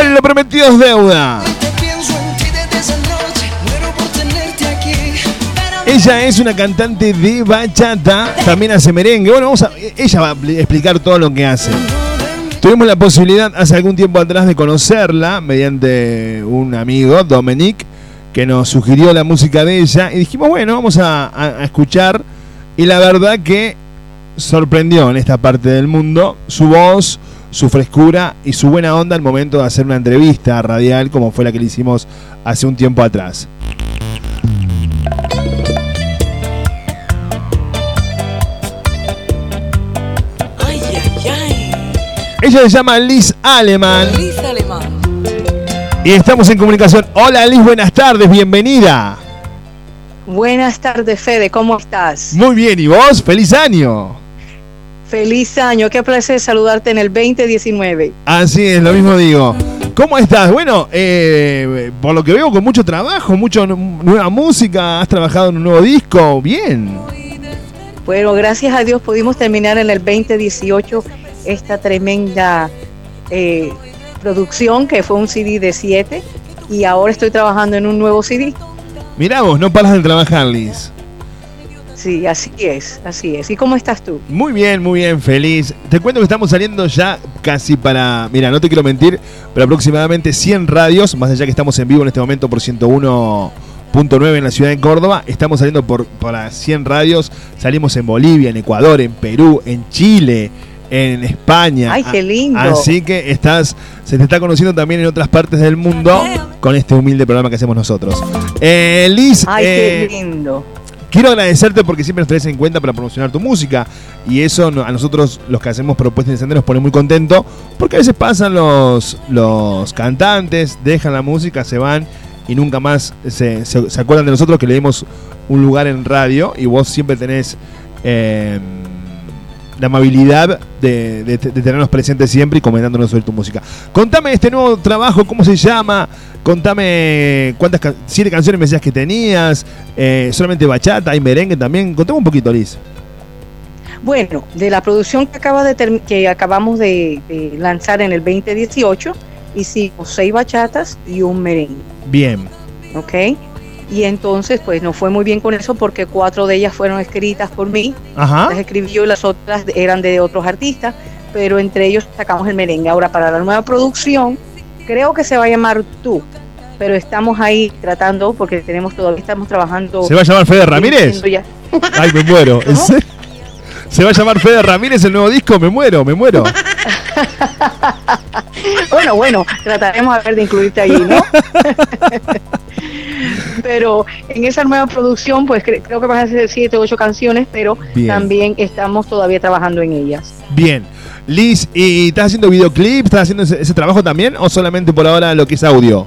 Bueno, lo prometido es deuda. Ella es una cantante de bachata, también hace merengue. Bueno, vamos a, ella va a explicar todo lo que hace. Tuvimos la posibilidad hace algún tiempo atrás de conocerla mediante un amigo, Dominic, que nos sugirió la música de ella y dijimos, bueno, vamos a, escuchar. Y la verdad que sorprendió en esta parte del mundo su voz, su frescura y su buena onda al momento de hacer una entrevista radial como fue la que le hicimos hace un tiempo atrás. Ella se llama Liz Aleman. Liz Aleman. Y estamos en comunicación. Hola Liz, buenas tardes, bienvenida. Buenas tardes, Fede, ¿cómo estás? Muy bien, ¿y vos? ¡Feliz año! Feliz año, qué placer saludarte en el 2019. Así es, lo mismo digo. ¿Cómo estás? Bueno, eh, por lo que veo, con mucho trabajo, mucha nueva música, has trabajado en un nuevo disco, bien. Bueno, gracias a Dios pudimos terminar en el 2018 esta tremenda eh, producción que fue un CD de 7 y ahora estoy trabajando en un nuevo CD. Mirá vos, no paras de trabajar, Liz. Sí, así es, así es. ¿Y cómo estás tú? Muy bien, muy bien, feliz. Te cuento que estamos saliendo ya casi para, mira, no te quiero mentir, pero aproximadamente 100 radios, más allá que estamos en vivo en este momento por 101.9 en la ciudad de Córdoba, estamos saliendo por para 100 radios, salimos en Bolivia, en Ecuador, en Perú, en Chile, en España. Ay, qué lindo. Así que estás, se te está conociendo también en otras partes del mundo con este humilde programa que hacemos nosotros. Eh, Liz. Ay, qué eh, lindo. Quiero agradecerte porque siempre nos traes en cuenta para promocionar tu música. Y eso a nosotros, los que hacemos propuestas de nos pone muy contento. Porque a veces pasan los, los cantantes, dejan la música, se van y nunca más se, se, acuerdan de nosotros que le dimos un lugar en radio. Y vos siempre tenés. Eh, la amabilidad de, tenernos presentes siempre y comentándonos sobre tu música. Contame este nuevo trabajo, cómo se llama, contame cuántas siete canciones me decías que tenías, eh, solamente bachata, y merengue también. Contame un poquito, Liz. Bueno, de la producción que, acaba de que acabamos de, de lanzar en el 2018, hicimos seis bachatas y un merengue. Bien. ¿Ok? Y entonces pues no fue muy bien con eso porque cuatro de ellas fueron escritas por mí, las escribí yo y las otras eran de otros artistas, pero entre ellos sacamos el merengue. Ahora para la nueva producción creo que se va a llamar Tú, pero estamos ahí tratando porque tenemos todavía estamos trabajando. ¿Se va a llamar Fede Ramírez? Ay, me muero. ¿Se va a llamar Fede Ramírez el nuevo disco? Me muero, me muero. bueno, bueno, trataremos a ver de incluirte ahí, ¿no? pero en esa nueva producción, pues creo que van a ser siete o ocho canciones, pero también estamos todavía trabajando en ellas. Bien. Liz, ¿y estás haciendo videoclips? ¿Estás haciendo ese, trabajo también o solamente por ahora lo que es audio?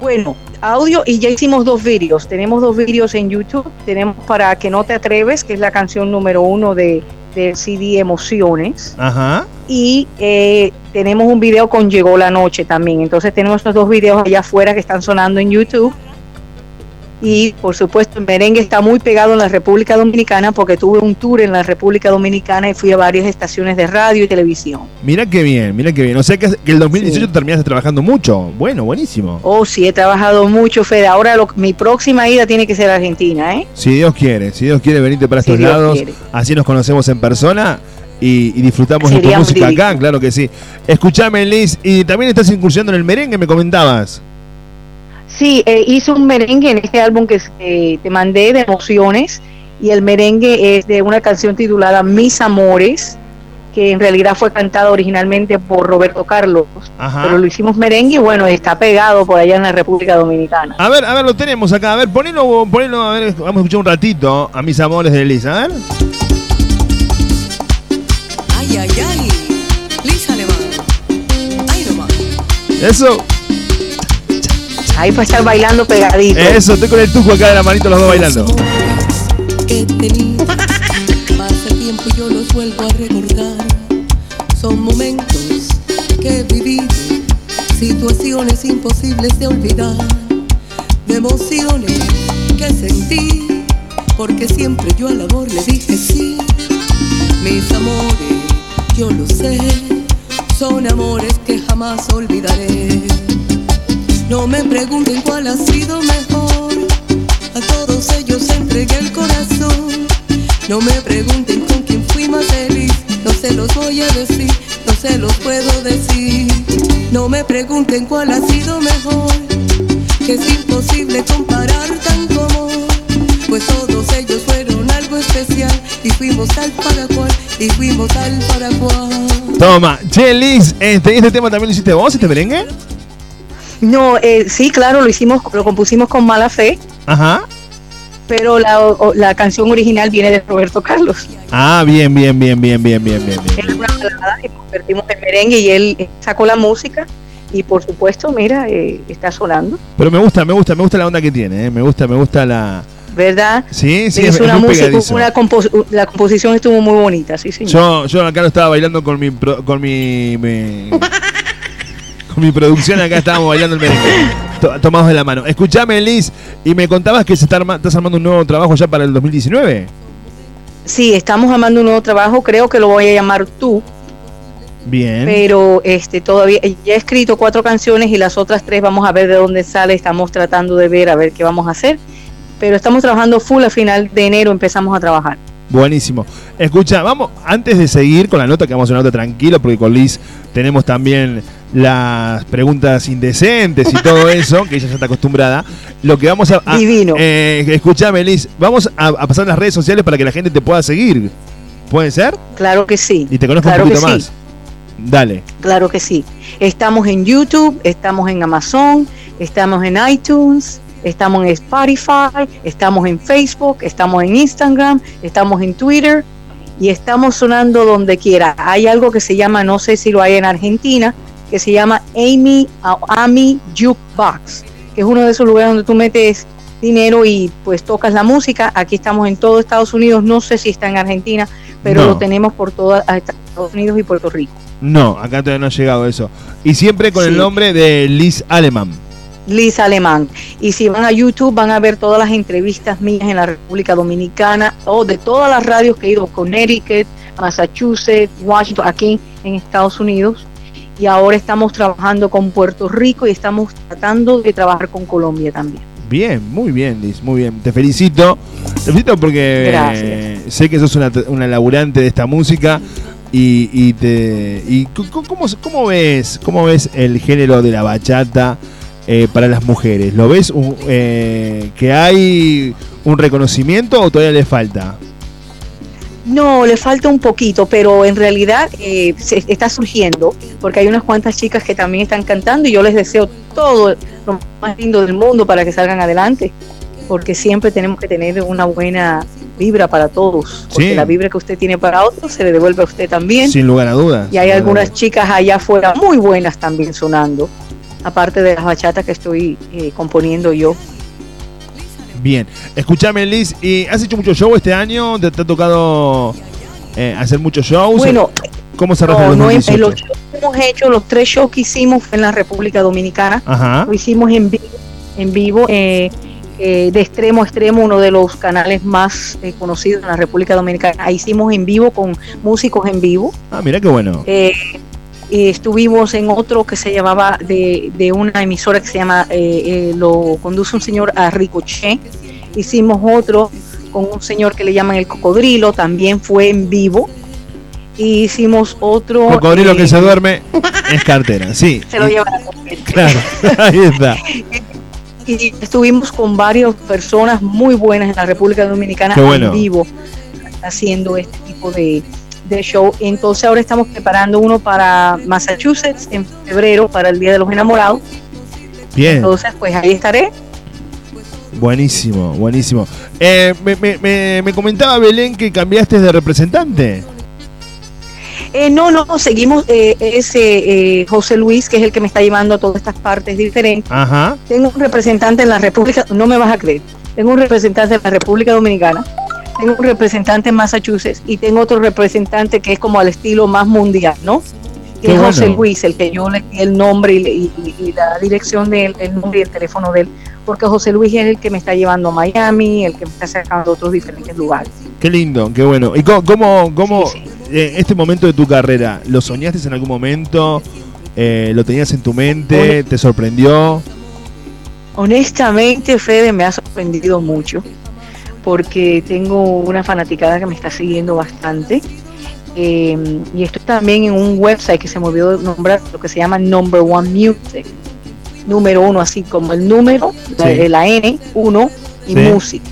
Bueno, audio y ya hicimos dos vídeos. Tenemos dos vídeos en YouTube. Tenemos para Que no te atreves, que es la canción número uno de, del CD Emociones. Ajá. Y eh, tenemos un video con Llegó la Noche también. Entonces tenemos estos dos videos allá afuera que están sonando en YouTube y por supuesto el merengue está muy pegado en la República Dominicana porque tuve un tour en la República Dominicana y fui a varias estaciones de radio y televisión. Mira qué bien, mira qué bien. O sea que, el 2018 terminaste trabajando mucho. Bueno, buenísimo. Oh, sí, he trabajado mucho, Fede. Ahora mi próxima ida tiene que ser a Argentina, ¿eh? Si Dios quiere, si Dios quiere venirte para estos lados, así nos conocemos en persona. Y, disfrutamos de tu música acá, claro que sí. Escuchame, Liz, y también estás incursionando en el merengue, me comentabas. Sí, eh, hice un merengue en este álbum que te mandé de emociones y el merengue es de una canción titulada Mis Amores, que en realidad fue cantada originalmente por Roberto Carlos, pero lo hicimos merengue y bueno, está pegado por allá en la República Dominicana. A ver, a ver, lo tenemos acá, a ver, ponelo, ponelo, a ver, vamos a escuchar un ratito a Mis Amores de Elisa, a ver. Eso. Ahí para estar bailando pegadito. Eso, estoy con el tujo acá de la manito los dos bailando. Que pasa el tiempo y yo los vuelvo a recordar. Son momentos que he vivido, situaciones imposibles de olvidar, de emociones que sentí, porque siempre yo al amor le dije sí. Mis amores, yo lo sé, son amores que jamás olvidaré. No me pregunten cuál ha sido mejor. A todos ellos entregué el corazón. No me pregunten con quién fui más feliz. No se los voy a decir, no se los puedo decir. No me pregunten cuál ha sido mejor. Que es imposible comparar tan amor. Pues todos ellos fueron algo especial y fuimos y fuimos. Toma, Chelis, este, este tema también lo hiciste vos, este merengue. No, eh, sí, claro, lo hicimos, lo compusimos con mala fe. Ajá. Pero la, la canción original viene de Roberto Carlos. Ah, bien, bien, bien, bien, bien, bien, bien. bien. una balada y convertimos en merengue y él sacó la música y por supuesto, mira, eh, está sonando. Pero me gusta, me gusta, me gusta la onda que tiene, eh. me gusta, me gusta la... ¿Verdad? Sí, sí, es, una música, una la composición estuvo muy bonita, sí, sí. Yo, yo acá lo estaba bailando con mi, con mi mi producción acá estábamos bailando el merengue. Tomados de la mano. Escuchame, Liz, y me contabas que se está estás armando un nuevo trabajo ya para el 2019. Sí, estamos armando un nuevo trabajo, creo que lo voy a llamar tú. Bien. Pero este todavía ya he escrito cuatro canciones y las otras tres vamos a ver de dónde sale, estamos tratando de ver a ver qué vamos a hacer. Pero estamos trabajando full a final de enero empezamos a trabajar. Buenísimo. Escucha, vamos, antes de seguir con la nota, que vamos a una nota tranquilo, porque con Liz tenemos también las preguntas indecentes y todo eso, que ella ya está acostumbrada. Lo que vamos a. Divino. Eh, escuchame, Liz, vamos a, pasar las redes sociales para que la gente te pueda seguir. ¿Puede ser? Claro que sí. Y te conozco un poquito más. Dale. Claro que sí. Estamos en YouTube, estamos en Amazon, estamos en iTunes, estamos en Spotify, estamos en Facebook, estamos en Instagram, estamos en Twitter y estamos sonando donde quiera. Hay algo que se llama, no sé si lo hay en Argentina, que se llama Amy Ami Jukebox, que es uno de esos lugares donde tú metes dinero y pues tocas la música. Aquí estamos en todo Estados Unidos, no sé si está en Argentina, pero lo tenemos por toda Estados Unidos y Puerto Rico. No, acá todavía no ha llegado eso. Y siempre con el nombre de Liz Alemán. Liz Alemán. Y si van a YouTube van a ver todas las entrevistas mías en la República Dominicana o de todas las radios que he ido, Connecticut, Massachusetts, Washington, aquí en Estados Unidos y ahora estamos trabajando con Puerto Rico y estamos tratando de trabajar con Colombia también. Bien, muy bien, Liz, muy bien. Te felicito. Te felicito porque eh, sé que sos una, una, laburante de esta música y, y te y ¿cómo, cómo, ves cómo ves el género de la bachata eh, para las mujeres. ¿Lo ves eh, que hay un reconocimiento o todavía le falta? No, le falta un poquito, pero en realidad eh, se está surgiendo, porque hay unas cuantas chicas que también están cantando y yo les deseo todo lo más lindo del mundo para que salgan adelante, porque siempre tenemos que tener una buena vibra para todos, porque la vibra que usted tiene para otros se le devuelve a usted también. Sin lugar a dudas. Y hay algunas chicas allá afuera muy buenas también sonando, aparte de las bachatas que estoy eh, componiendo yo. Bien, escúchame Liz, ¿y has hecho mucho show este año? ¿Te, ha tocado eh, hacer muchos shows? Bueno, ¿cómo se no, no, los shows que hemos hecho, los tres shows que hicimos fue en la República Dominicana. Ajá. Lo hicimos en vivo, en vivo eh, eh, de extremo a extremo, uno de los canales más conocidos en la República Dominicana. Ahí hicimos en vivo con músicos en vivo. Ah, mira qué bueno. Estuvimos en otro que se llamaba de, de una emisora que se llama, lo conduce un señor a Ricochet, Hicimos otro con un señor que le llaman el cocodrilo, también fue en vivo. Y hicimos otro. Cocodrilo que se duerme es cartera, sí. Se lo lleva la Claro, ahí está. y estuvimos con varias personas muy buenas en la República Dominicana en vivo haciendo este tipo de, de, show. Entonces ahora estamos preparando uno para Massachusetts en febrero, para el Día de los Enamorados. Bien. Entonces, pues ahí estaré Buenísimo, buenísimo. Eh, me, comentaba Belén que cambiaste de representante. Eh, no, no, seguimos eh, ese José Luis, que es el que me está llevando a todas estas partes diferentes. Ajá. Tengo un representante en la República, no me vas a creer, tengo un representante en la República Dominicana, tengo un representante en Massachusetts y tengo otro representante que es como al estilo más mundial, ¿no? Que es José Luis, el que yo le di el nombre y, la dirección de él, el nombre y el teléfono de él porque José Luis es el que me está llevando a Miami, el que me está sacando a otros diferentes lugares. Qué lindo, qué bueno. ¿Y cómo, cómo, eh, este momento de tu carrera, lo soñaste en algún momento? Eh, ¿Lo tenías en tu mente? ¿Te sorprendió? Honestamente, Fede, me ha sorprendido mucho porque tengo una fanaticada que me está siguiendo bastante. eh, y estoy también en un website que se me olvidó nombrar, lo que se llama Number One Music. Número uno, así como el número, de la, N, uno, y Music.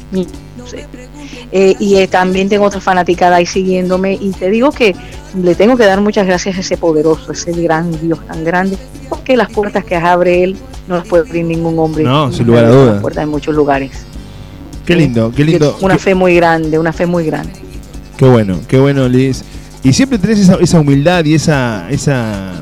Eh, y eh, también tengo otra fanaticada ahí siguiéndome y te digo que le tengo que dar muchas gracias a ese poderoso, ese gran Dios tan grande, porque las puertas que abre él no las puede abrir ningún hombre. No, sin lugar a dudas. Las puertas en muchos lugares. Qué lindo, qué lindo. Una fe muy grande, una fe muy grande. Qué bueno, qué bueno, Liz. Y siempre tenés esa, humildad y esa, esa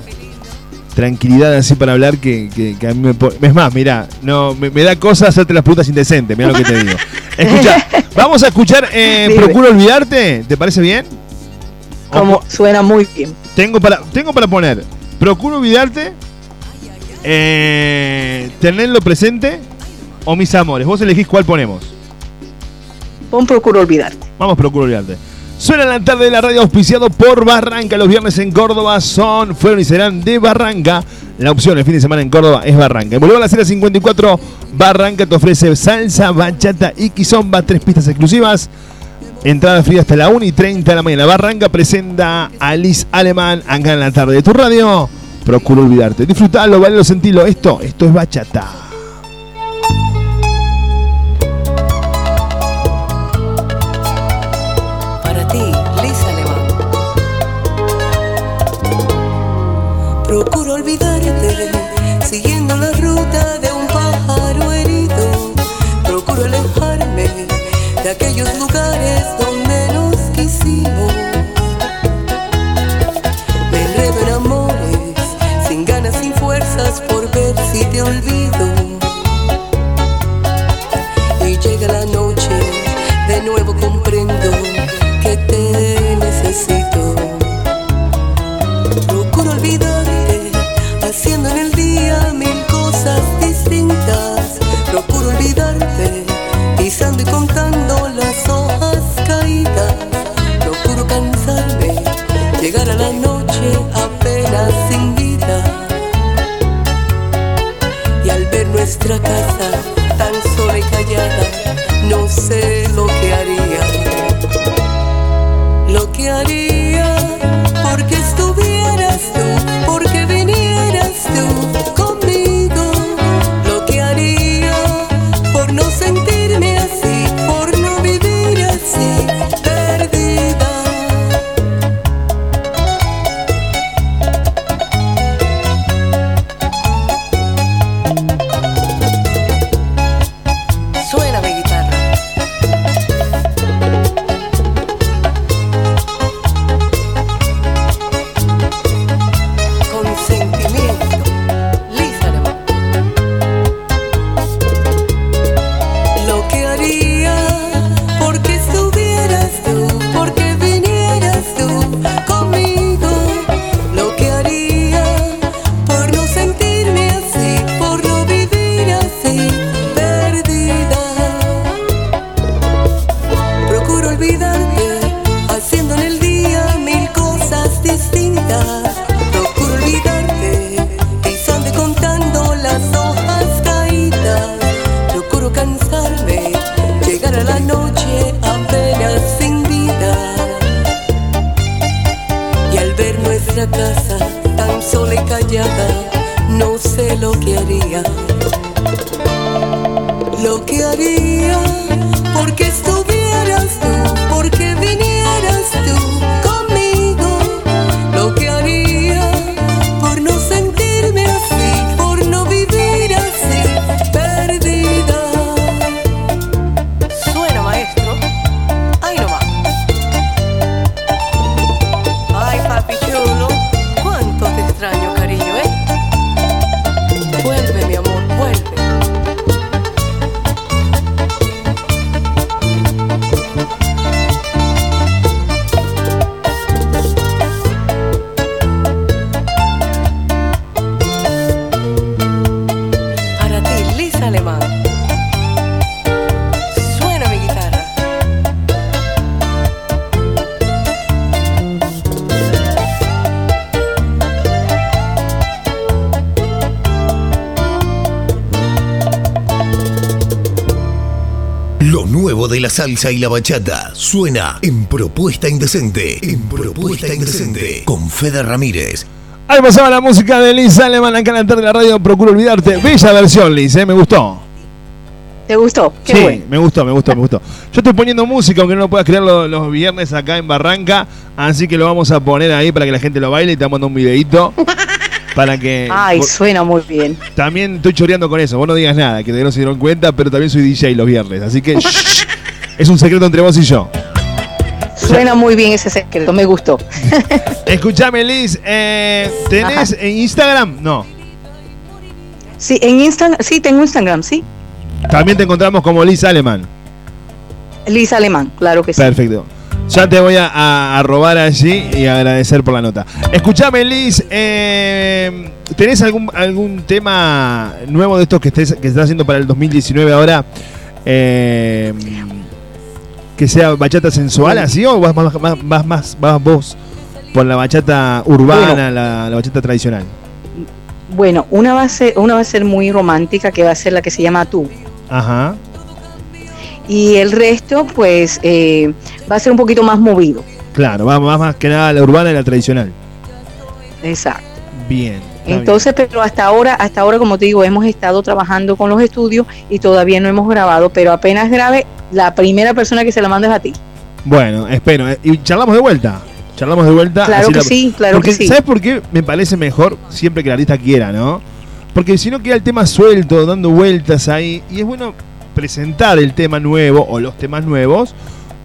tranquilidad así para hablar que, a mí me Es más, mira, no, me, da cosa hacerte las preguntas indecentes, mira lo que te digo. Escucha, vamos a escuchar eh, Procuro Olvidarte, ¿te parece bien? Como suena muy bien. Tengo para, tengo para poner Procuro Olvidarte, eh, Tenerlo Presente o Mis Amores. Vos elegís cuál ponemos. Pon Procuro Olvidarte. Vamos, Procuro Olvidarte. Suena la tarde de la radio auspiciado por Barranca. Los viernes en Córdoba son, fueron y serán de Barranca. La opción el fin de semana en Córdoba es Barranca. Volvemos a la serie 54. Barranca te ofrece salsa, bachata y quizomba. Tres pistas exclusivas. Entrada fría hasta la 1 y 30 de la mañana. Barranca presenta a Liz Alemán acá en la tarde de tu radio. Procuro olvidarte. Disfrutalo, vale, sentilo. Esto, esto es bachata. Ver nuestra casa salsa y la bachata suena en Propuesta Indecente. En Propuesta Indecente. Con Fede Ramírez. Ahí pasaba la música de Liz Aleman acá en la tarde de la radio. Procuro olvidarte. Bella versión, Liz, ¿eh? me gustó. ¿Te gustó? sí, me gustó, me gustó, me gustó. Yo estoy poniendo música, aunque no lo puedas creer los, viernes acá en Barranca. Así que lo vamos a poner ahí para que la gente lo baile y te mando un videito. Para que. Ay, suena muy bien. También estoy choreando con eso. Vos no digas nada, que no se dieron cuenta, pero también soy DJ los viernes. Así que. es un secreto entre vos y yo. Suena muy bien ese secreto, me gustó. Escúchame, Liz. Eh, ¿Tenés en Instagram? No. Sí, en Instagram, sí, tengo Instagram, sí. También te encontramos como Liz Alemán. Liz Alemán, claro que sí. Perfecto. Ya te voy a, robar allí y agradecer por la nota. Escúchame, Liz, eh, ¿tenés algún, algún tema nuevo de estos que, estés, que estás haciendo para el 2019 ahora? Eh, que sea bachata sensual así o vas más, más, más, más vos por la bachata urbana, la, la, bachata tradicional? Bueno, una va, a ser, una va a ser muy romántica que va a ser la que se llama Tú. Ajá y el resto pues eh, va a ser un poquito más movido. Claro, va más, más que nada la urbana y la tradicional. Exacto. Bien. Entonces, pero hasta ahora, hasta ahora, como te digo, hemos estado trabajando con los estudios y todavía no hemos grabado, pero apenas grave, la primera persona que se la manda es a ti. Bueno, espero. Eh, y charlamos de vuelta. Charlamos de vuelta. Claro que sí, claro que sí. ¿Sabes por qué me parece mejor siempre que el artista quiera, no? Porque si no queda el tema suelto, dando vueltas ahí, y es bueno presentar el tema nuevo o los temas nuevos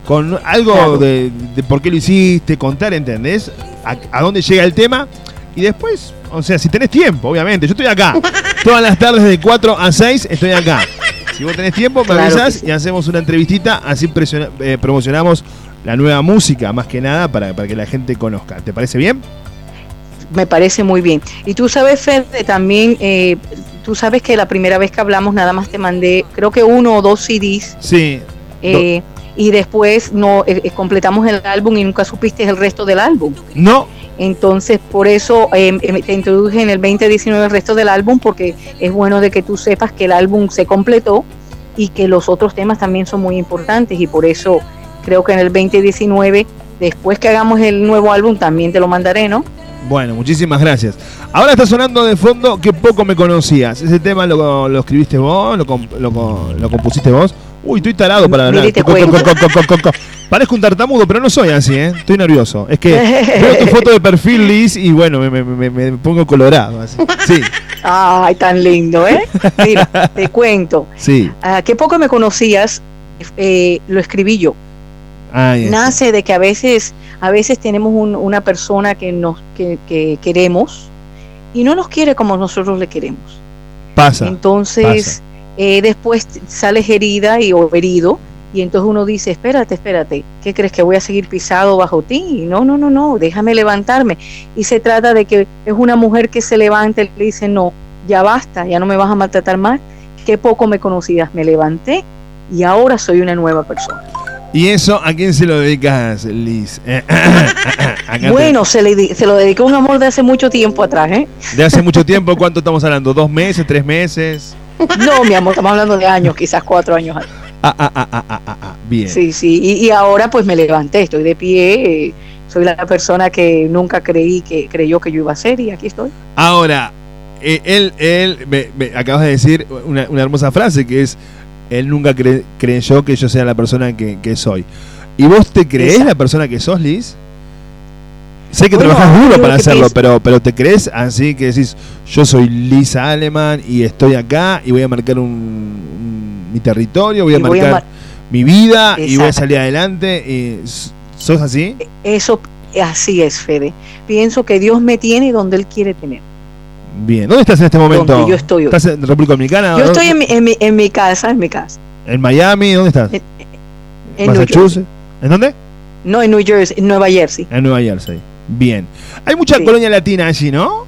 con algo de, por qué lo hiciste, contar, ¿entendés? A, dónde llega el tema y después, o sea, si tenés tiempo, obviamente, yo estoy acá. Todas las tardes de 4 a 6 estoy acá. Si vos tenés tiempo, me avisas y hacemos una entrevistita, así eh, promocionamos la nueva música, más que nada, para, para que la gente conozca. ¿Te parece bien? me parece muy bien. Y tú sabes, Fede, también, eh, tú sabes que la primera vez que hablamos nada más te mandé, creo que uno o dos CDs. Sí. Eh, y después no eh, completamos el álbum y nunca supiste el resto del álbum. No. Entonces, por eso em, em, te introduje en el 2019 el resto del álbum, porque es bueno de que tú sepas que el álbum se completó y que los otros temas también son muy importantes y por eso creo que en el 2019, después que hagamos el nuevo álbum, también te lo mandaré, ¿no? Bueno, muchísimas gracias. Ahora está sonando de fondo que poco me conocías. Ese tema lo, lo escribiste vos, lo, lo, compusiste vos. Uy, estoy tarado para hablar. Parezco un tartamudo, pero no soy así, ¿eh? Estoy nervioso. Es que veo tu foto de perfil, Liz, y bueno, me, pongo colorado. Así. Sí. Ay, tan lindo, ¿eh? Mira, te cuento. Sí. Que poco me conocías, eh, lo escribí yo. Nace de que a veces, a veces tenemos una persona que, nos, que, queremos y no nos quiere como nosotros le queremos. Pasa. Entonces, eh, después sales herida y, o herido y entonces uno dice, espérate, espérate, ¿qué crees que voy a seguir pisado bajo ti? No, no, no, no, déjame levantarme. Y se trata de que es una mujer que se levanta y le dice, no, ya basta, ya no me vas a maltratar más. Qué poco me conocías, me levanté y ahora soy una nueva persona. ¿Y eso a quién se lo dedicas, Liz? bueno, se, le, se lo dedicó un amor de hace mucho tiempo atrás, ¿eh? ¿De hace mucho tiempo? ¿Cuánto estamos hablando? ¿Dos meses? ¿Tres meses? No, mi amor, estamos hablando de años, quizás cuatro años. Ah, ah, ah, ah, ah, ah, bien. Sí, sí, y, ahora pues me levanté, estoy de pie, eh, soy la persona que nunca creí que creyó que yo iba a ser y aquí estoy. Ahora, eh, él, él, me, acabas de decir una, una hermosa frase que es él nunca creyó que yo sea la persona que, soy. ¿Y vos te crees la persona que sos, Liz? Sé que trabajas duro para hacerlo, pero, pero te crees así que decís, yo soy Lisa Aleman y estoy acá y voy a marcar un, mi territorio, voy a marcar mi vida y voy a salir adelante. ¿Sos así? Eso, así es, Fede. Pienso que Dios me tiene donde Él quiere tener. Bien, ¿dónde estás en este momento? yo estoy ¿Estás en República Dominicana? Yo estoy en mi, en, mi, en mi, casa, en mi casa. ¿En Miami? ¿Dónde estás? En, en Massachusetts. ¿En dónde? No, en New Jersey, en Nueva Jersey. En Nueva Jersey. Bien. Hay mucha colonia latina allí, ¿no?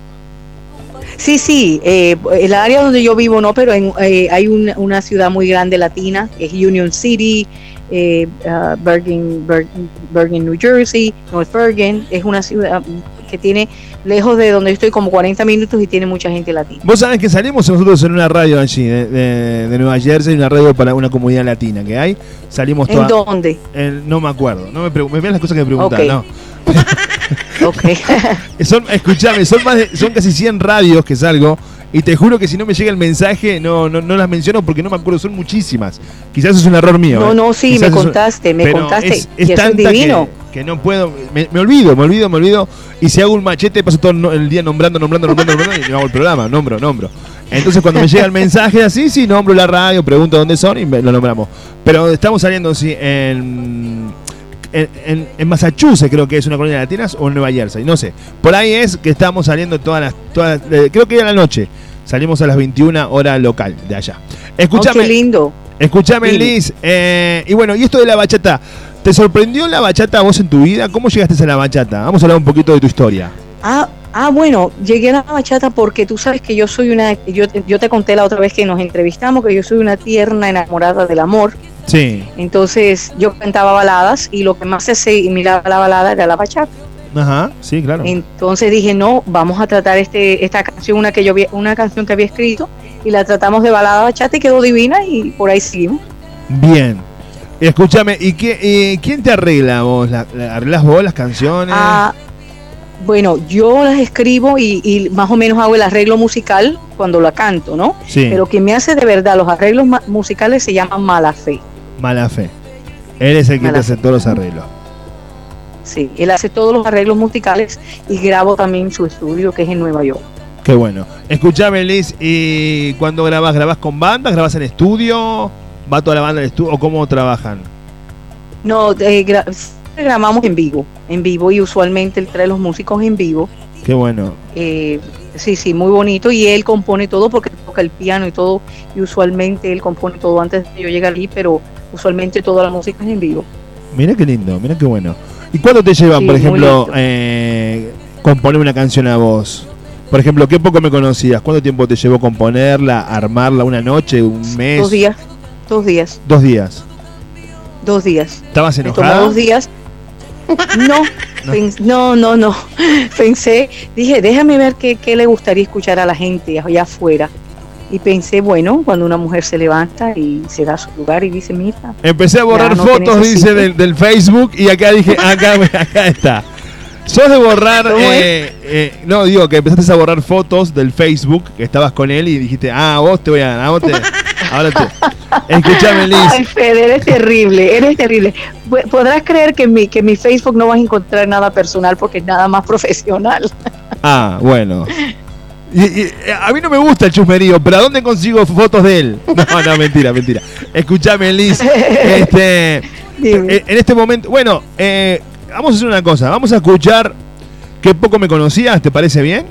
Sí, sí, eh, el área donde yo vivo no, pero eh, hay una, una, ciudad muy grande latina, es Union City, eh, uh, Bergen, Bergen, Bergen, New Jersey, North Bergen, es una ciudad que tiene lejos de donde estoy como 40 minutos y tiene mucha gente latina. Vos sabés que salimos nosotros en una radio allí, de, Nueva Jersey, una radio para una comunidad latina que hay. Salimos ¿En dónde? no me acuerdo, no me, me las cosas que me preguntan, no. Ok. son, escuchame, son, más son casi 100 radios que salgo y te juro que si no me llega el mensaje, no, no, no las menciono porque no me acuerdo, son muchísimas. Quizás es un error mío. No, ¿eh? no, sí, me contaste, me contaste. Es, es, es divino. Que, no puedo, me, olvido, me olvido, me olvido. Y si hago un machete, paso todo el día nombrando, nombrando, nombrando, nombrando, y no hago el programa, nombro, nombro. Entonces cuando me llega el mensaje así, sí, nombro la radio, pregunto dónde son y lo nombramos. Pero estamos saliendo, sí, en en, Massachusetts creo que es una colonia de latinas o en Nueva Jersey, no sé. Por ahí es que estamos saliendo todas las, todas, eh, creo que a la noche. Salimos a las 21 hora local de allá. Escúchame. Oh, lindo. Escúchame, Liz. Eh, y bueno, y esto de la bachata, ¿te sorprendió la bachata a vos en tu vida? ¿Cómo llegaste a la bachata? Vamos a hablar un poquito de tu historia. Ah, ah bueno, llegué a la bachata porque tú sabes que yo soy una, yo, yo te conté la otra vez que nos entrevistamos que yo soy una tierna enamorada del amor. Sí. Entonces yo cantaba baladas y lo que más se miraba la balada era la bachata. Ajá, sí, claro. Entonces dije, no, vamos a tratar este, esta canción, una que yo una canción que había escrito, y la tratamos de balada bachata y quedó divina y por ahí seguimos. Bien. Escúchame, ¿y qué, quién te arregla vos? ¿Arreglas vos las canciones? Ah, bueno, yo las escribo y, y, más o menos hago el arreglo musical cuando la canto, ¿no? Sí. Pero quien me hace de verdad los arreglos musicales se llama Mala Fe. Mala Fe. Él es el que te hace todos los arreglos. Sí, él hace todos los arreglos musicales y grabo también su estudio que es en Nueva York. Qué bueno. Escuchame, Liz, ¿y cuando grabas? ¿Grabas con bandas? ¿Grabas en estudio? ¿Va toda la banda al estudio? ¿O cómo trabajan? No, eh, grabamos en vivo, en vivo y usualmente él trae los músicos en vivo. Qué bueno. Eh, sí, sí, muy bonito y él compone todo porque toca el piano y todo y usualmente él compone todo antes de yo llegar allí, pero usualmente toda la música es en vivo. Mira qué lindo, mira qué bueno. ¿Y cuándo te llevan, por ejemplo, eh, componer una canción a vos? Por ejemplo, ¿qué poco me conocías? ¿Cuánto tiempo te llevó componerla, armarla? ¿Una noche, un mes? Dos días. Dos días. Dos días. Dos días. ¿Estabas enojada? dos días. No, no, no, no. Pensé, dije, déjame ver qué, qué le gustaría escuchar a la gente allá afuera. Y pensé, bueno, cuando una mujer se levanta y se da su lugar y dice, mira. Empecé a borrar fotos, dice, del, Facebook y acá dije, acá, acá está. Sos de borrar, eh, eh, no digo que empezaste a borrar fotos del Facebook que estabas con él y dijiste, ah, vos te voy a ganar, vos te, ahora te. Escuchame, Liz. Ay, Fede, eres terrible, eres terrible. Podrás creer que en mi, que en mi Facebook no vas a encontrar nada personal porque es nada más profesional. Ah, bueno. Y, a mí no me gusta el chusmerío, pero ¿a dónde consigo fotos de él? No, no, mentira, mentira. Escúchame, Liz. Este, eh, en este momento, bueno, eh, vamos a hacer una cosa. Vamos a escuchar Qué poco me conocías, ¿te parece bien?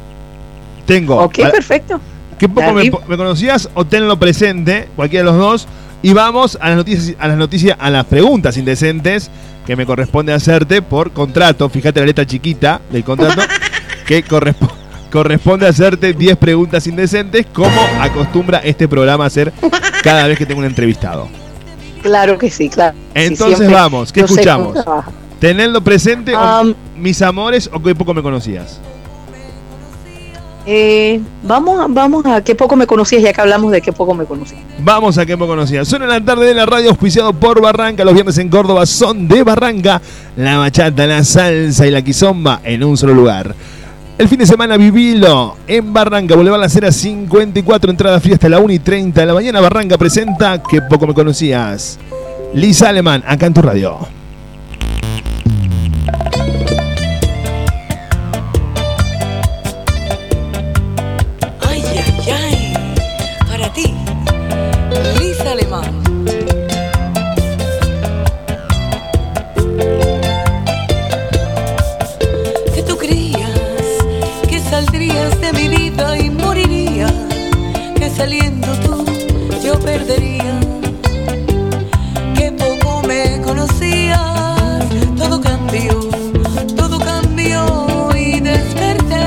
Tengo. Ok, perfecto. Qué poco me, conocías o tenlo presente, cualquiera de los dos. Y vamos a las noticias, a las noticias, a las preguntas indecentes que me corresponde hacerte por contrato. Fíjate la letra chiquita del contrato que corresponde corresponde hacerte 10 preguntas indecentes, como acostumbra este programa a hacer cada vez que tengo un entrevistado. Claro que sí, claro. Entonces vamos, ¿qué escuchamos? ¿Tenerlo presente o mis amores o qué poco me conocías? Eh, vamos, vamos a qué poco me conocías, ya que hablamos de qué poco me conocías. Vamos a qué poco conocías. Suena la tarde de la radio auspiciado por Barranca. Los viernes en Córdoba son de Barranca. La bachata, la salsa y la quizomba en un solo lugar. El fin de semana vivilo en Barranca, Boulevard La Cera 54, entrada fría hasta la 1 y 30 de la mañana. Barranca presenta Que poco me conocías. Lisa Alemán, acá en tu radio. saliendo tú, yo perdería. Que poco me conocías, todo cambió, todo cambió y desperté.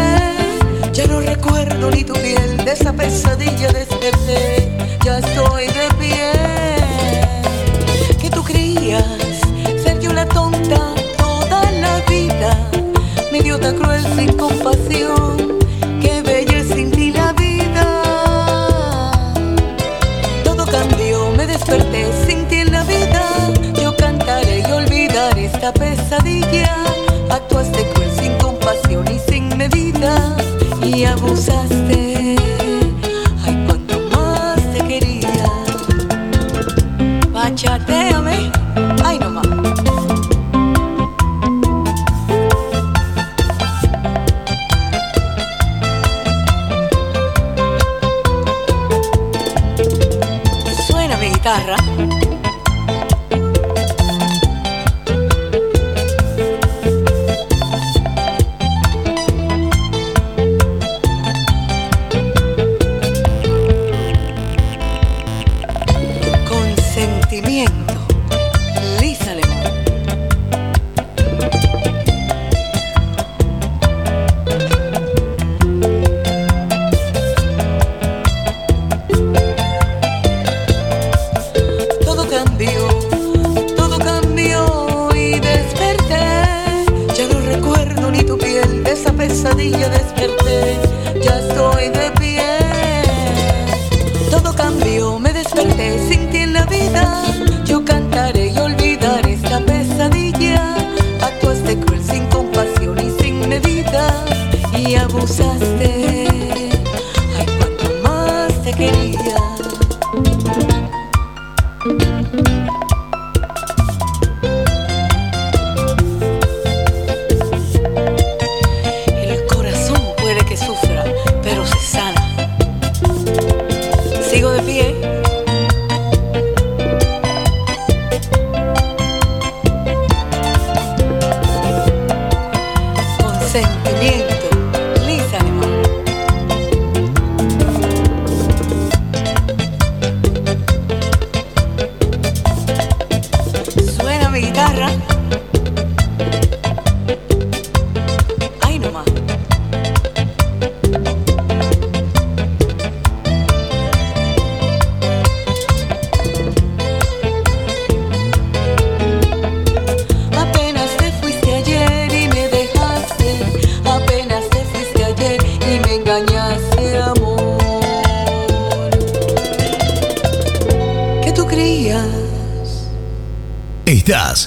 Ya no recuerdo ni tu piel, de esa pesadilla desperté, ya estoy de pie. Que tú creías ser yo la tonta toda la vida, mi idiota cruel sin compasión.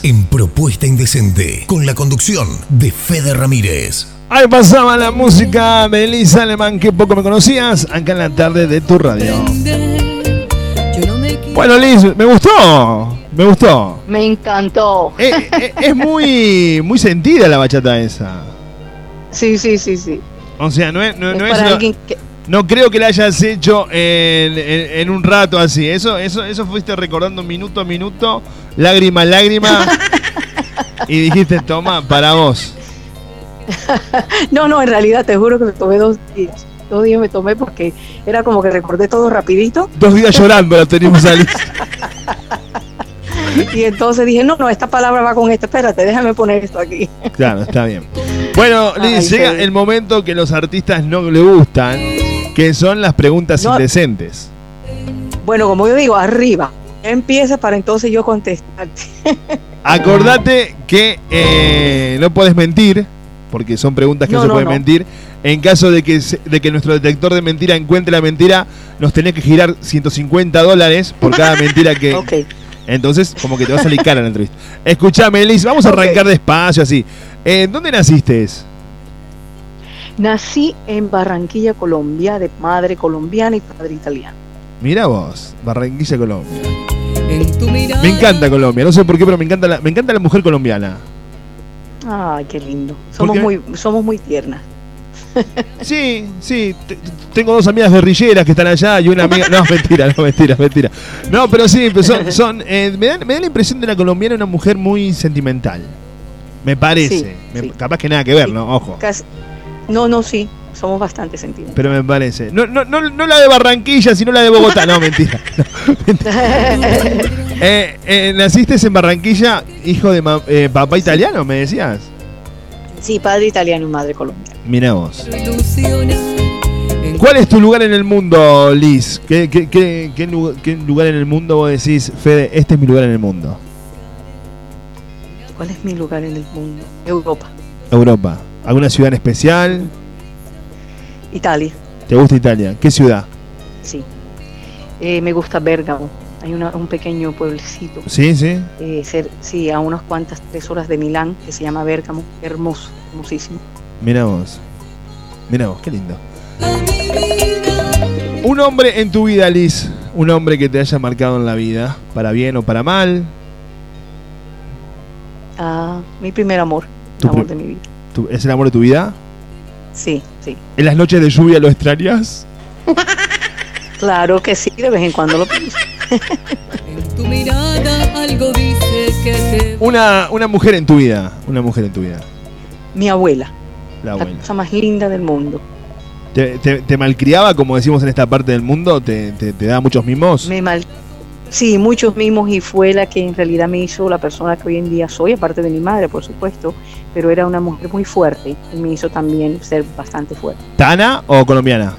En Propuesta Indecente con la conducción de Fede Ramírez. Ahí pasaba la música de Elisa Alemán, que poco me conocías, acá en la tarde de tu radio. Bueno, Liz, me gustó, me gustó. Me encantó. Eh, eh, es muy, muy sentida la bachata esa. Sí, sí, sí, sí. O sea, no es, no, es no es para una- alguien que... no creo que la hayas hecho en, en- en un rato así. Eso, eso, eso fuiste recordando minuto a minuto, lágrima a lágrima. y dijiste, toma, para vos. No, no, en realidad te juro que me tomé dos días. Dos días me tomé porque era como que recordé todo rapidito Dos días llorando la tenemos a Liz. y entonces dije, no, no, esta palabra va con esta, espérate, déjame poner esto aquí. Claro, está bien. Bueno, Liz, Ay, llega el momento que los artistas no le gustan, que son las preguntas No. indecentes. Bueno, como yo digo, arriba. Empieza para entonces yo contestarte. Acordate que eh, no puedes mentir, porque son preguntas que no, No, se pueden no. mentir. En caso de que, de que nuestro detector de mentira encuentre la mentira, nos tenés que girar 150 dólares por cada mentira que... ok. Entonces, como que te va a salir cara la entrevista. Escuchame, Liz, vamos a arrancar despacio así. Eh, ¿Dónde naciste? Nací en Barranquilla, Colombia, de madre colombiana y padre italiano. Mira vos, Barranquilla, Colombia. En tu mirada. Me encanta Colombia, no sé por qué, pero me encanta la, me encanta la mujer colombiana. Ay, qué lindo. Somos qué? muy, somos muy tiernas. Sí, sí, te- te- tengo dos amigas guerrilleras que están allá y una amiga... No, mentira, no, mentira, mentira. No, pero sí, pero son... son, eh, me, dan- me da la impresión de la colombiana una mujer muy sentimental. Me parece. Sí, Me- sí. Capaz que nada que ver, Sí. ¿no? Ojo. Casi- no, no, sí. Somos bastante sentimentales. Pero me parece. No, no, no, no la de Barranquilla, sino la de Bogotá. No, mentira. No, mentira. Eh, eh, ¿Naciste en Barranquilla, hijo de ma- eh, papá italiano, me decías? sí, padre italiano y madre colombiana. Mira vos. ¿Cuál es tu lugar en el mundo, Liz? ¿Qué, qué, qué- qué lugar en el mundo vos decís, Fede, este es mi lugar en el mundo? ¿Cuál es mi lugar en el mundo? Europa. Europa. ¿Alguna ciudad en especial? Italia. ¿Te gusta Italia? ¿Qué ciudad? Sí. Eh, me gusta Bergamo. Hay un pequeño pueblecito. Sí, sí. Eh, ser, sí, a unas cuantas tres horas de Milán, que se llama Bergamo. Hermoso, hermosísimo. Mira vos. Mira vos, qué lindo. Un hombre en tu vida, Liz. Un hombre que te haya marcado en la vida, para bien o para mal. Ah, mi primer amor. El amor de mi vida. ¿Es el amor de tu vida? Sí, sí. ¿En las noches de lluvia lo extrañas? claro que sí, de vez en cuando lo pienso. en tu mirada algo dice que Una, una mujer en tu vida, una mujer en tu vida. Mi abuela. La, abuela. la cosa más linda del mundo. ¿Te, te, malcriaba, como decimos en esta parte del mundo? ¿Te, te, te da muchos mimos? Me mal Sí, muchos mimos y fue la que en realidad me hizo la persona que hoy en día soy, aparte de mi madre, por supuesto, pero era una mujer muy fuerte y me hizo también ser bastante fuerte. ¿Tana o colombiana?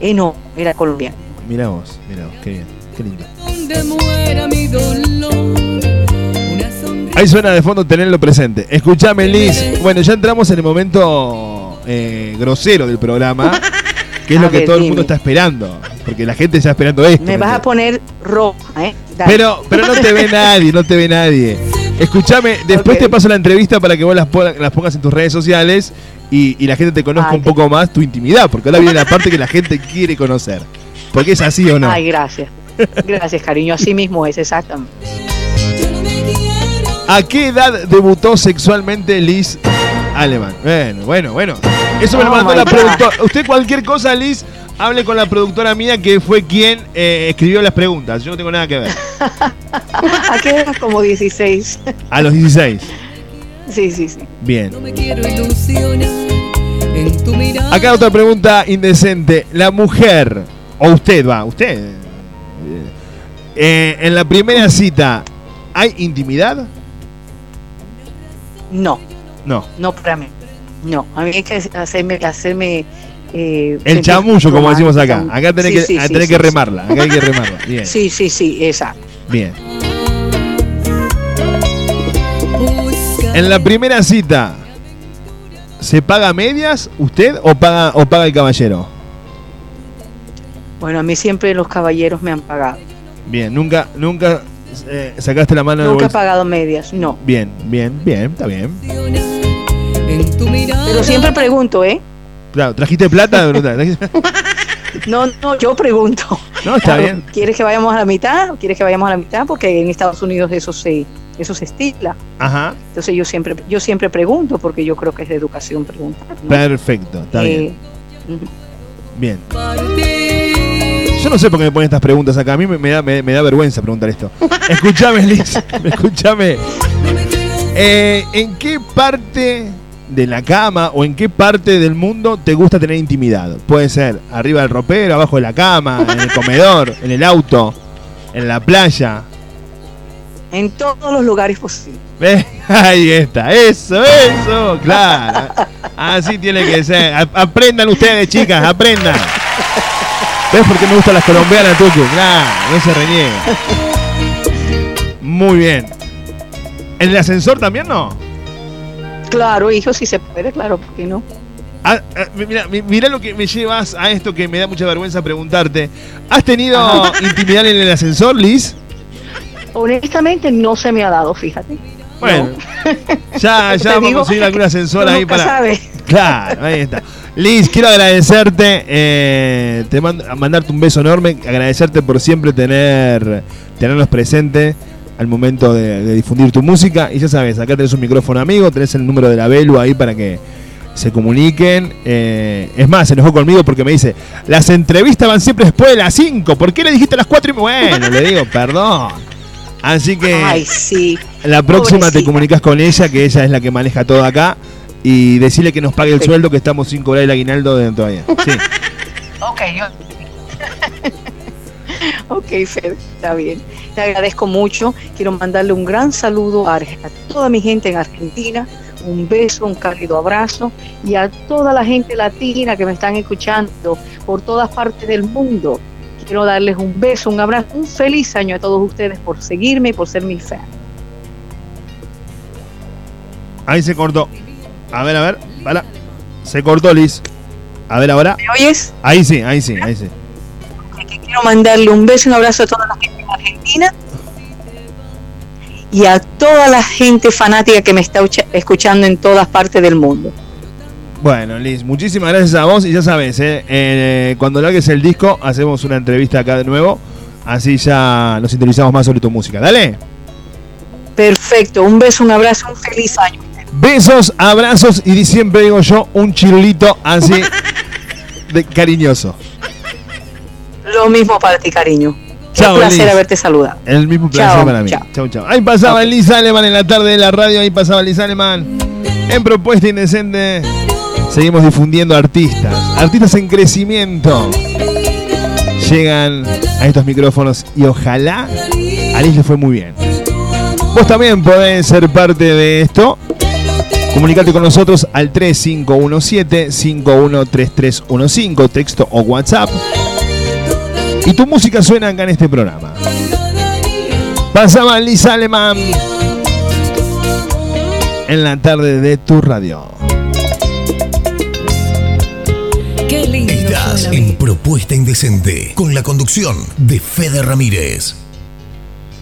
Eh, no, era colombiana. Mira vos, mira vos, qué bien, qué lindo. Ahí suena de fondo tenerlo presente. Escúchame, Liz. Bueno, ya entramos en el momento eh, grosero del programa. que es lo que todo el mundo está esperando. Porque la gente está esperando esto. Me vas a poner roja, ¿eh? Pero, pero no te ve nadie, no te ve nadie. Escúchame, después te paso la entrevista para que vos las, pongas en tus redes sociales y, la gente te conozca un poco más tu intimidad, porque ahora viene la parte que la gente quiere conocer. Porque es así o no. Ay, gracias. Gracias, cariño. Así mismo es, exactamente. ¿A qué edad debutó sexualmente Liz Alemán? Bueno, bueno, bueno. Eso me lo mandó la productora. Usted cualquier cosa, Liz, hable con la productora mía que fue quien eh, escribió las preguntas. Yo no tengo nada que ver. ¿A qué edad? Como 16. A los 16. Sí, sí, sí. Bien. Acá otra pregunta indecente. La mujer, o usted va, usted, eh, en la primera cita, ¿hay intimidad? No. No. No para mí. No, a mí hay que hacerme, hacerme eh, el chamullo, como decimos acá. Acá tenés que, que remarla. Acá hay que remarla. Bien. Sí, sí, sí, esa. Bien. En la primera cita, ¿se paga medias usted o paga, o paga el caballero? Bueno, a mí siempre los caballeros me han pagado. Bien, nunca, nunca eh, sacaste la mano. Nunca he pagado medias, no. Bien, bien, bien, está bien. Pero siempre pregunto, ¿eh? Claro, ¿trajiste plata? no, no, yo pregunto. No, está bien. ¿Quieres que vayamos a la mitad? ¿Quieres que vayamos a la mitad? Porque en Estados Unidos eso se, eso se estila. Ajá. Entonces yo siempre, yo siempre pregunto porque yo creo que es de educación preguntar. Perfecto, está bien. Eh, bien. Yo no sé por qué me ponen estas preguntas acá. A mí me, da, me, da vergüenza preguntar esto. Escúchame, Liz. Escúchame. Eh, ¿En qué parte de la cama o en qué parte del mundo te gusta tener intimidad. Puede ser arriba del ropero, abajo de la cama, en el comedor, en el auto, en la playa. En todos los lugares posibles. Ahí está, eso, eso, claro. Así tiene que ser. Aprendan ustedes, chicas, aprendan. ¿Ves por qué me gustan las colombianas, Tuku? Claro, no se reniega. Muy bien. ¿En el ascensor también no? Claro, hijo, si se puede, claro, ¿por qué no? Ah, ah, mira, lo que me llevas a esto que me da mucha vergüenza preguntarte. ¿Has tenido intimidad en el ascensor, Liz? Honestamente no se me ha dado, fíjate. Bueno, ya, ya vamos a conseguir algún ascensor ahí para. Claro, ahí está. Liz, quiero agradecerte, eh, te mandarte un beso enorme, agradecerte por siempre tener tenernos presentes al momento de, difundir tu música. Y ya sabes, acá tenés un micrófono amigo, tenés el número de la Belu ahí para que se comuniquen. Eh, es más, se enojó conmigo porque me dice, las entrevistas van siempre después de las 5. ¿Por qué le dijiste a las 4 y Bueno, le digo, perdón. Así que Ay, sí. la próxima te comunicas con ella, que ella es la que maneja todo acá, y decirle que nos pague el sueldo, que estamos sin cobrar el aguinaldo dentro de todavía. Sí. ok, yo... ok, Fede, está bien. Te agradezco mucho. Quiero mandarle un gran saludo a, toda mi gente en Argentina, un beso, un cálido abrazo y a toda la gente latina que me están escuchando por todas partes del mundo. Quiero darles un beso, un abrazo, un feliz año a todos ustedes por seguirme y por ser mi fan. Ahí se cortó. A ver, a ver. Para. Se cortó, Liz. A ver ahora. ¿Me oyes? Ahí sí, ahí sí, ahí sí. Quiero mandarle un beso y un abrazo a toda la gente de Argentina y a toda la gente fanática que me está escuchando en todas partes del mundo. Bueno, Liz, muchísimas gracias a vos y ya sabes, eh, eh, cuando largues el disco hacemos una entrevista acá de nuevo, así ya nos interesamos más sobre tu música. Dale. Perfecto, un beso, un abrazo, un feliz año. Besos, abrazos y siempre digo yo un chirulito así de cariñoso. Lo mismo para ti, cariño. Chao, un placer haberte saludado. El mismo placer para mí. Chao, chao. Ahí pasaba Liz Aleman en la tarde de la radio. Ahí pasaba Liz Aleman en Propuesta Indecente. Seguimos difundiendo artistas. Artistas en crecimiento. Llegan a estos micrófonos y ojalá a Liz le fue muy bien. Vos también podés ser parte de esto. Comunicate con nosotros al 3517-513315, texto o WhatsApp. Y tu música suena acá en este programa. Pasaba Liz Alemán en la tarde de tu radio. Estás en Propuesta Indecente con la conducción de Fede Ramírez.